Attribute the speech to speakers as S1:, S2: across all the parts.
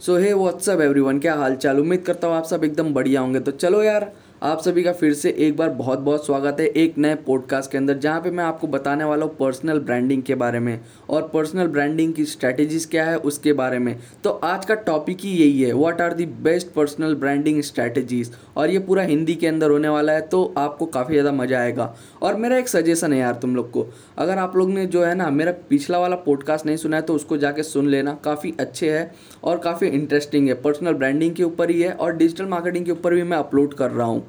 S1: सो हे WhatsApp everyone क्या हाल चाल उम्मीद करता हूँ आप सब एकदम बढ़िया होंगे। तो चलो यार आप सभी का फिर से एक बार बहुत बहुत स्वागत है एक नए पॉडकास्ट के अंदर, जहाँ पे मैं आपको बताने वाला हूँ पर्सनल ब्रांडिंग के बारे में और पर्सनल ब्रांडिंग की स्ट्रैटेजीज क्या है उसके बारे में। तो आज का टॉपिक ही यही है what are the best personal branding strategies और ये पूरा हिंदी के अंदर होने वाला है तो आपको काफ़ी ज़्यादा मज़ा आएगा। और मेरा एक सजेशन है यार तुम लोग को, अगर आप लोग ने जो है ना मेरा पिछला वाला पॉडकास्ट नहीं सुना है तो उसको जाके सुन लेना, काफ़ी अच्छे है और काफ़ी इंटरेस्टिंग है। पर्सनल ब्रांडिंग के ऊपर ही है और डिजिटल मार्केटिंग के ऊपर भी मैं अपलोड कर रहा हूँ।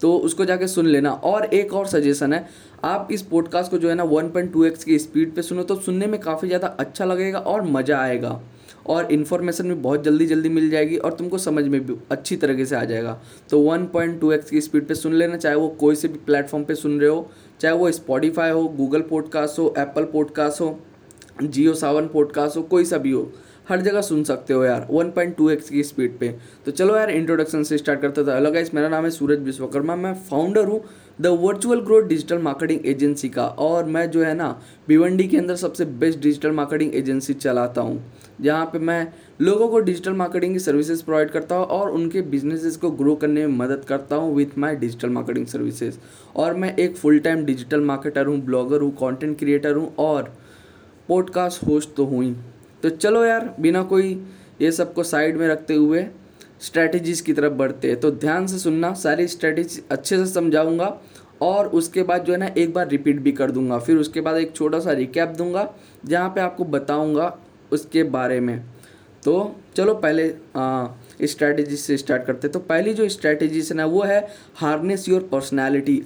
S1: तो उसको जाके सुन लेना। और एक और सजेशन है, आप इस पॉडकास्ट को जो है ना 1.2 एक्स की स्पीड पे सुनो तो सुनने में काफ़ी ज़्यादा अच्छा लगेगा और मज़ा आएगा। और इन्फॉर्मेशन भी बहुत जल्दी जल्दी मिल जाएगी और तुमको समझ में भी अच्छी तरीके से आ जाएगा। तो 1.2 एक्स की स्पीड पे सुन लेना, चाहे वो कोई से भी प्लेटफॉर्म पे सुन रहे हो, चाहे वो स्पॉटिफाई हो गूगल पॉडकास्ट हो एप्पल पॉडकास्ट हो जियो सावन पॉडकास्ट हो, कोई सा भी हो। हर जगह सुन सकते हो यार 1.2 एक्स की स्पीड पे। तो चलो यार इंट्रोडक्शन से स्टार्ट करते थे हेलो गाइस मेरा नाम है सूरज विश्वकर्मा। मैं फाउंडर हूँ the virtual growth digital marketing agency का और मैं जो है ना, भिवंडी के अंदर सबसे बेस्ट डिजिटल मार्केटिंग एजेंसी चलाता हूँ। जहाँ पे मैं लोगों को डिजिटल मार्केटिंग की सर्विसेज़ प्रोवाइड करता हूँ और उनके बिजनेसेस को ग्रो करने में मदद करता हूँ with my digital marketing services और मैं एक फुल टाइम डिजिटल मार्केटर हूँ ब्लॉगर हूँ कंटेंट क्रिएटर हूँ और पॉडकास्ट होस्ट तो हूँ ही। तो चलो यार, बिना कोई ये सबको साइड में रखते हुए स्ट्रैटेजीज़ की तरफ़ बढ़ते हैं। तो ध्यान से सुनना, सारी स्ट्रैटेजी अच्छे से समझाऊँगा और उसके बाद जो है ना, एक बार रिपीट भी कर दूँगा। फिर उसके बाद एक छोटा सा रिकैप दूँगा, जहाँ पे आपको बताऊँगा उसके बारे में। तो चलो पहले स्ट्रैटेजी से स्टार्ट करते हैं। तो पहली जो स्ट्रैटेजीज है ना, वो है हार्नेस योर पर्सनैलिटी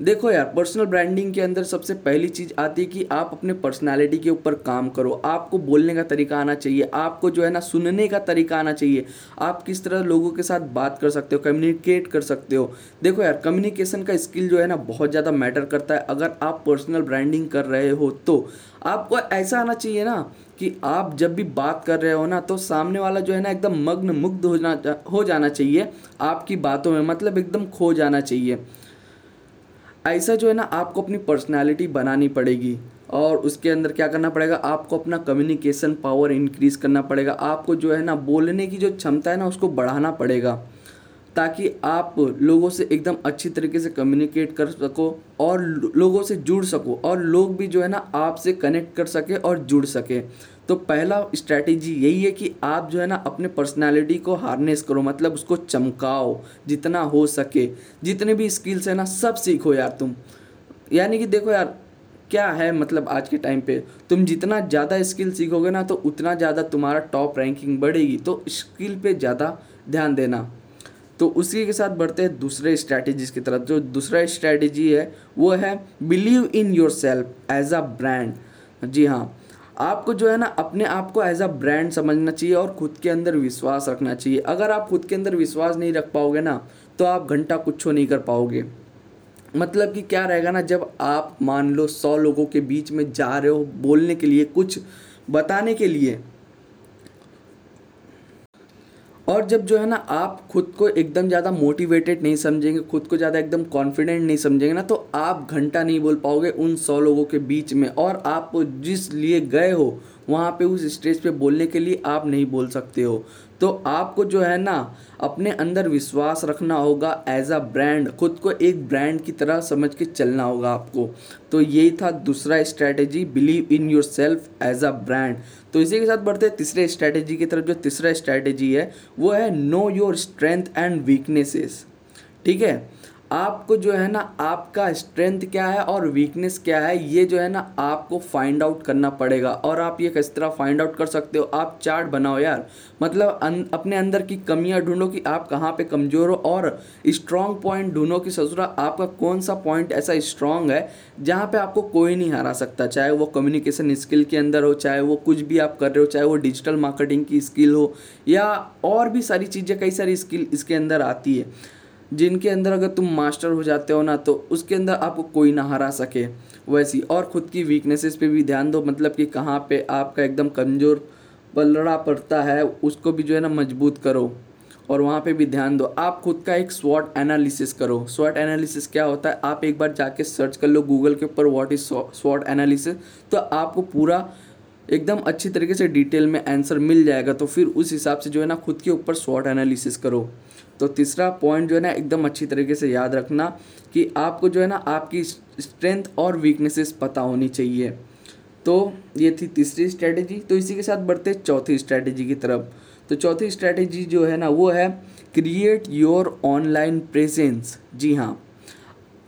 S1: देखो यार पर्सनल ब्रांडिंग के अंदर सबसे पहली चीज़ आती है कि आप अपने पर्सनालिटी के ऊपर काम करो। आपको बोलने का तरीका आना चाहिए, आपको जो है ना सुनने का तरीका आना चाहिए। आप किस तरह लोगों के साथ बात कर सकते हो कम्युनिकेट कर सकते हो। देखो यार कम्युनिकेशन का स्किल जो है ना बहुत ज़्यादा मैटर करता है। अगर आप पर्सनल ब्रांडिंग कर रहे हो तो आपको ऐसा आना चाहिए ना कि आप जब भी बात कर रहे हो ना तो सामने वाला जो है ना एकदम मग्न मुग्ध हो जाना हो जाना चाहिए। आपकी बातों में मतलब एकदम खो जाना चाहिए। ऐसा जो है ना, आपको अपनी पर्सनैलिटी बनानी पड़ेगी और उसके अंदर क्या करना पड़ेगा? आपको अपना कम्युनिकेशन पावर इंक्रीज करना पड़ेगा। आपको जो है ना, बोलने की जो क्षमता है ना, उसको बढ़ाना पड़ेगा ताकि आप लोगों से एकदम अच्छी तरीके से कम्युनिकेट कर सको और लोगों से जुड़ सको और लोग भी जो है ना, आपसे कनेक्ट कर सके और जुड़ सके। तो पहला स्ट्रैटेजी यही है कि आप जो है ना अपने पर्सनालिटी को हार्नेस करो मतलब उसको चमकाओ, जितना हो सके। जितने भी स्किल्स है ना, सब सीखो यार तुम। यानी कि देखो यार, क्या है मतलब आज के टाइम पे? तुम जितना ज़्यादा स्किल सीखोगे ना तो उतना ज़्यादा तुम्हारा टॉप रैंकिंग बढ़ेगी। तो स्किल पे ज़्यादा ध्यान देना। तो उसी के साथ बढ़ते हैं दूसरे स्ट्रैटेजीज की तरफ़। जो दूसरा स्ट्रैटेजी है, वो है believe in yourself as a brand जी हाँ आपको जो है ना, अपने आप को एज अ ब्रांड समझना चाहिए और खुद के अंदर विश्वास रखना चाहिए। अगर आप खुद के अंदर विश्वास नहीं रख पाओगे ना तो आप घंटा कुछ नहीं कर पाओगे। मतलब कि क्या रहेगा ना, जब आप मान लो सौ लोगों के बीच में जा रहे हो बोलने के लिए, कुछ बताने के लिए और जब जो है ना, आप खुद को एकदम ज़्यादा मोटिवेटेड नहीं समझेंगे, खुद को ज़्यादा एकदम कॉन्फिडेंट नहीं समझेंगे ना तो आप घंटा नहीं बोल पाओगे उन सौ लोगों के बीच में। और आप जिस लिए गए हो, वहाँ पे उस स्टेज पे बोलने के लिए आप नहीं बोल सकते हो। तो आपको जो है ना, अपने अंदर विश्वास रखना होगा एज अ ब्रांड खुद को एक ब्रांड की तरह समझ के चलना होगा आपको। तो यही था दूसरा strategy believe in yourself as a brand तो इसी के साथ बढ़ते हैं तीसरे स्ट्रैटेजी की तरफ़, जो तीसरा स्ट्रैटेजी है, वो है know your strength and weaknesses ठीक है? आपको जो है ना आपका स्ट्रेंथ क्या है और वीकनेस क्या है ये जो है ना आपको फाइंड आउट करना पड़ेगा। और आप ये किस तरह फाइंड आउट कर सकते हो? आप चार्ट बनाओ यार। मतलब अन, अपने अंदर की कमियाँ ढूंढो कि आप कहाँ पे कमज़ोर हो और स्ट्रॉन्ग पॉइंट ढूंढो कि ससुरा आपका कौन सा पॉइंट ऐसा स्ट्रॉन्ग है जहाँ पर आपको कोई नहीं हरा सकता। चाहे वो कम्युनिकेशन स्किल के अंदर हो चाहे वो कुछ भी आप कर रहे हो चाहे वो डिजिटल मार्केटिंग की स्किल हो या और भी सारी चीज़ें कई सारी स्किल इसके अंदर आती है। जिनके अंदर अगर तुम मास्टर हो जाते हो ना तो उसके अंदर आपको कोई ना हरा सके। वैसी और ख़ुद की वीकनेसेस पे भी ध्यान दो मतलब कि कहाँ पे आपका एकदम कमज़ोर पलड़ा पड़ता है, उसको भी जो है ना मज़बूत करो और वहाँ पे भी ध्यान दो। आप खुद का एक स्वॉट एनालिसिस करो। स्वॉट एनालिसिस क्या होता है? आप एक बार जाके सर्च कर लो गूगल के ऊपर व्हाट इज़ स्वॉट एनालिसिस तो आपको पूरा एकदम अच्छी तरीके से डिटेल में आंसर मिल जाएगा। तो फिर उस हिसाब से जो है ना खुद के ऊपर शॉर्ट एनालिसिस करो। तो तीसरा पॉइंट जो है ना, एकदम अच्छी तरीके से याद रखना कि आपको जो है ना, आपकी स्ट्रेंथ और वीकनेसेस पता होनी चाहिए। तो ये थी तीसरी स्ट्रैटेजी तो इसी के साथ बढ़ते चौथी स्ट्रैटेजी की तरफ़। तो चौथी स्ट्रैटेजी जो है ना, वो है क्रिएट योर ऑनलाइन प्रेजेंस जी हाँ।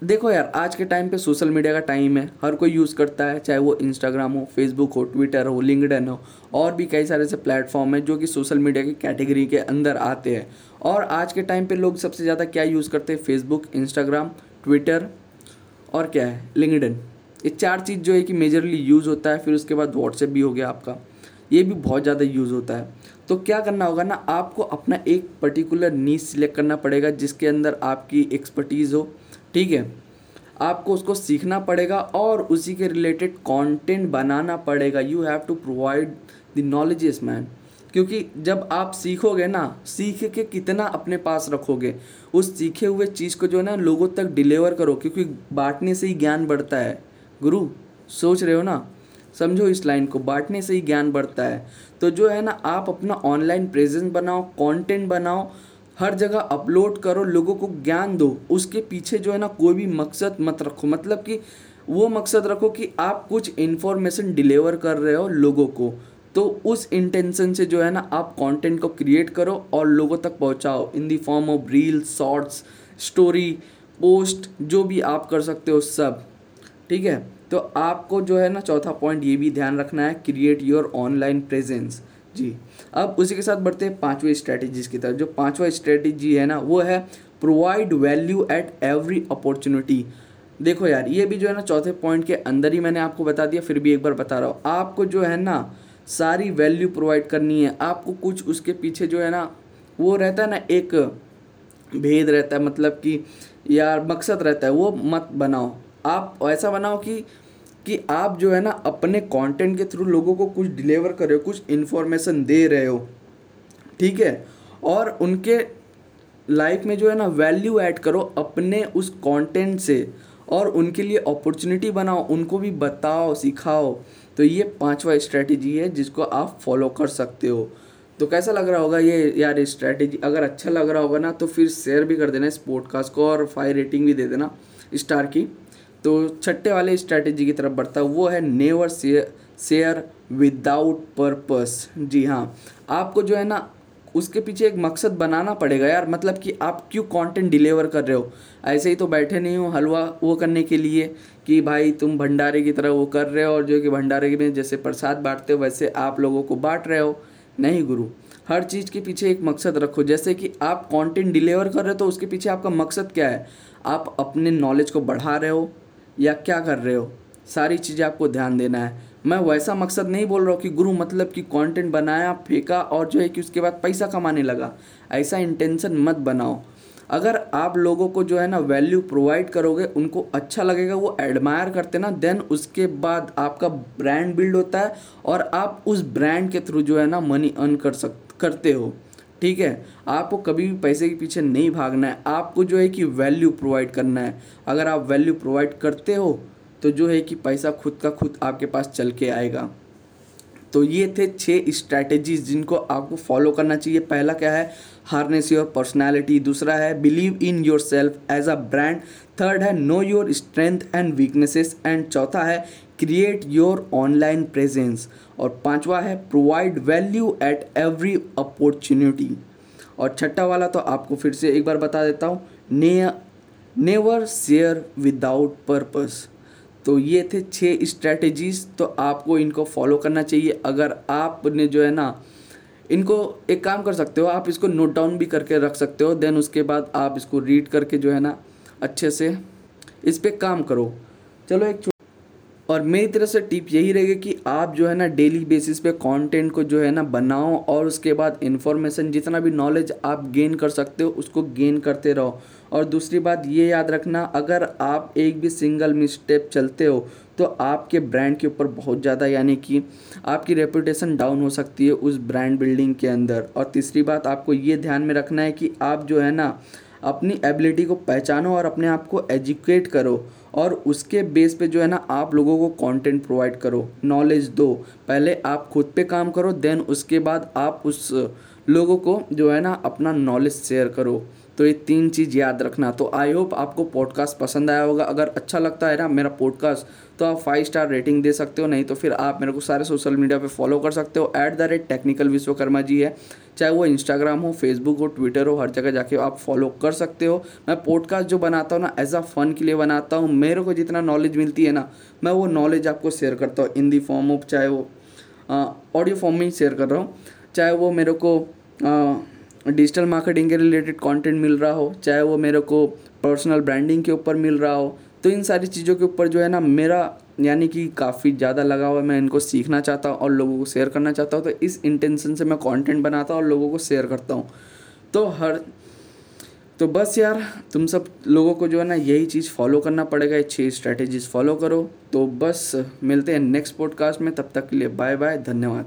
S1: देखो यार, आज के टाइम पे सोशल मीडिया का टाइम है, हर कोई यूज़ करता है, चाहे वो इंस्टाग्राम हो फेसबुक हो ट्विटर हो लिंकडन हो, और भी कई सारे ऐसे प्लेटफॉर्म हैं जो कि सोशल मीडिया की कैटेगरी के अंदर आते हैं। और आज के टाइम पे लोग सबसे ज़्यादा क्या यूज़ करते हैं? फेसबुक इंस्टाग्राम ट्विटर और क्या है? लिंकडन ये चार चीज़ जो है कि मेजरली यूज़ होता है, फिर उसके बाद व्हाट्सएप भी हो गया आपका। ये भी बहुत ज़्यादा यूज़ होता है। तो क्या करना होगा ना, आपको अपना एक पर्टिकुलर नीच सिलेक्ट करना पड़ेगा, जिसके अंदर आपकी एक्सपर्टीज़ हो ठीक है? आपको उसको सीखना पड़ेगा और उसी के रिलेटेड कंटेंट बनाना पड़ेगा। You have to provide the knowledges man क्योंकि जब आप सीखोगे ना, सीख के कितना अपने पास रखोगे, उस सीखे हुए चीज़ को जो है ना, लोगों तक डिलीवर करो, क्योंकि बांटने से ही ज्ञान बढ़ता है। गुरु, सोच रहे हो ना? समझो इस लाइन को, बांटने से ही ज्ञान बढ़ता है। तो जो है ना, आप अपना ऑनलाइन प्रेजेंस बनाओ कंटेंट बनाओ हर जगह अपलोड करो, लोगों को ज्ञान दो। उसके पीछे जो है ना, कोई भी मकसद मत रखो। मतलब कि वो मकसद रखो कि आप कुछ इन्फॉर्मेशन डिलीवर कर रहे हो लोगों को। तो उस इंटेंशन से जो है ना, आप कंटेंट को क्रिएट करो और लोगों तक पहुंचाओ। In the form of reels shorts story post जो भी आप कर सकते हो सब। ठीक है? तो आपको जो है ना, चौथा पॉइंट ये भी ध्यान रखना है क्रिएट योर ऑनलाइन प्रेजेंस जी। अब उसी के साथ बढ़ते हैं पाँचवें स्ट्रेटजीज की तरफ़। जो पांचवा स्ट्रेटजी है ना, वो है provide value at every opportunity देखो यार, ये भी जो है ना चौथे पॉइंट के अंदर ही मैंने आपको बता दिया, फिर भी एक बार बता रहा हूँ। आपको जो है ना सारी वैल्यू प्रोवाइड करनी है। आपको कुछ उसके पीछे जो है ना, वो रहता है ना एक भेद रहता है मतलब कि यार मकसद रहता है, वो मत बनाओ। आप ऐसा बनाओ कि कि आप जो है ना अपने कंटेंट के थ्रू लोगों को कुछ डिलीवर कर रहे हो, कुछ इन्फॉर्मेशन दे रहे हो, ठीक है? और उनके लाइफ में जो है ना वैल्यू ऐड करो अपने उस कंटेंट से और उनके लिए अपॉर्चुनिटी बनाओ, उनको भी बताओ, सिखाओ। तो ये पांचवा स्ट्रेटजी है जिसको आप फॉलो कर सकते हो। तो कैसा लग रहा होगा ये यार स्ट्रेटजी अगर अच्छा लग रहा होगा ना तो फिर शेयर भी कर देना इस पॉडकास्ट को और फाइव रेटिंग भी दे देना स्टार की। तो छठे वाले स्ट्रैटेजी की तरफ़ बढ़ता है, वो है नेवर शेयर विदाउट पर्पस जी हाँ आपको जो है ना, उसके पीछे एक मकसद बनाना पड़ेगा यार मतलब कि आप क्यों कंटेंट डिलीवर कर रहे हो? ऐसे ही तो बैठे नहीं हो हलवा वो करने के लिए कि भाई तुम भंडारे की तरह वो कर रहे हो और जो कि भंडारे में जैसे प्रसाद बांटते हो, वैसे आप लोगों को बांट रहे हो। नहीं गुरु, हर चीज़ के पीछे एक मकसद रखो। जैसे कि आप कंटेंट डिलीवर कर रहे हो तो उसके पीछे आपका मकसद क्या है? आप अपने नॉलेज को बढ़ा रहे हो या क्या कर रहे हो? सारी चीज़ें आपको ध्यान देना है। मैं वैसा मकसद नहीं बोल रहा हूँ कि गुरु मतलब कि कंटेंट बनाया, फेंका और जो है कि उसके बाद पैसा कमाने लगा। ऐसा इंटेंशन मत बनाओ। अगर आप लोगों को जो है ना वैल्यू प्रोवाइड करोगे, उनको अच्छा लगेगा, वो एडमायर करते ना देन उसके बाद आपका ब्रांड बिल्ड होता है और आप उस ब्रांड के थ्रू जो है ना मनी अर्न कर सक, करते हो। ठीक है? आपको कभी भी पैसे के पीछे नहीं भागना है। आपको जो है कि वैल्यू प्रोवाइड करना है। अगर आप वैल्यू प्रोवाइड करते हो तो जो है कि पैसा खुद का खुद आपके पास चल के आएगा। तो ये थे छः स्ट्रैटेजीज जिनको आपको फॉलो करना चाहिए। पहला क्या है? हार्नेस योर पर्सनैलिटी दूसरा है believe in yourself as a brand third है know your strength and weaknesses and चौथा है क्रिएट योर ऑनलाइन प्रेजेंस और पांचवा है provide value at every opportunity और छठा वाला तो आपको फिर से एक बार बता देता हूँ ने नेवर शेयर विदाउट पर्पस तो ये थे छः स्ट्रैटेजीज तो आपको इनको फॉलो करना चाहिए। अगर आपने जो है ना, इनको एक काम कर सकते हो, आप इसको नोट डाउन भी करके रख सकते हो देन उसके बाद आप इसको रीड करके जो है ना, अच्छे से इस पर काम करो। चलो एक और मेरी तरफ़ से टिप यही रहेगी कि आप जो है ना डेली बेसिस पे कंटेंट को जो है ना बनाओ और उसके बाद इन्फॉर्मेशन जितना भी नॉलेज आप गेन कर सकते हो, उसको गेन करते रहो। और दूसरी बात ये याद रखना, अगर आप एक भी सिंगल मिस्टेप चलते हो तो आपके ब्रांड के ऊपर बहुत ज़्यादा यानी कि आपकी रेपुटेशन डाउन हो सकती है उस ब्रांड बिल्डिंग के अंदर। और तीसरी बात आपको ये ध्यान में रखना है कि आप जो है ना अपनी एबिलिटी को पहचानो और अपने आप को एजुकेट करो। और उसके बेस पे जो है ना, आप लोगों को कंटेंट प्रोवाइड करो नॉलेज दो। पहले आप खुद पे काम करो देन उसके बाद आप उस लोगों को जो है ना, अपना नॉलेज शेयर करो। तो ये तीन चीज़ याद रखना। तो आई होप आपको पॉडकास्ट पसंद आया होगा। अगर अच्छा लगता है ना मेरा पॉडकास्ट तो आप फाइव स्टार रेटिंग दे सकते हो, नहीं तो फिर आप मेरे को सारे सोशल मीडिया पे फॉलो कर सकते हो। At the rate technical Vishwakarma ji है। चाहे वो इंस्टाग्राम हो फेसबुक हो ट्विटर हो, हर जगह जाके आप फॉलो कर सकते हो। मैं पॉडकास्ट जो बनाता हूँ ना एज अ फन के लिए बनाता हूँ। मेरे को जितना नॉलेज मिलती है ना, मैं वो नॉलेज आपको शेयर करता हूँ। इन दी फॉर्म ऑफ़ चाहे वो ऑडियो फॉर्म में शेयर कर रहा हूँ। चाहे वो मेरे को डिजिटल मार्केटिंग के रिलेटेड कंटेंट मिल रहा हो, चाहे वो मेरे को पर्सनल ब्रांडिंग के ऊपर मिल रहा हो तो इन सारी चीज़ों के ऊपर जो है ना मेरा यानी कि काफ़ी ज़्यादा लगा हुआ है, मैं इनको सीखना चाहता हूँ और लोगों को शेयर करना चाहता हूँ तो इस इंटेंशन से मैं कंटेंट बनाता हूँ और लोगों को शेयर करता हूँ। तो हर तो बस यार, तुम सब लोगों को जो है ना यही चीज़ फॉलो करना पड़ेगा, ये छः स्ट्रैटेजीज फॉलो करो। तो बस, मिलते हैं नेक्स्ट पॉडकास्ट में, तब तक के लिए बाय बाय धन्यवाद।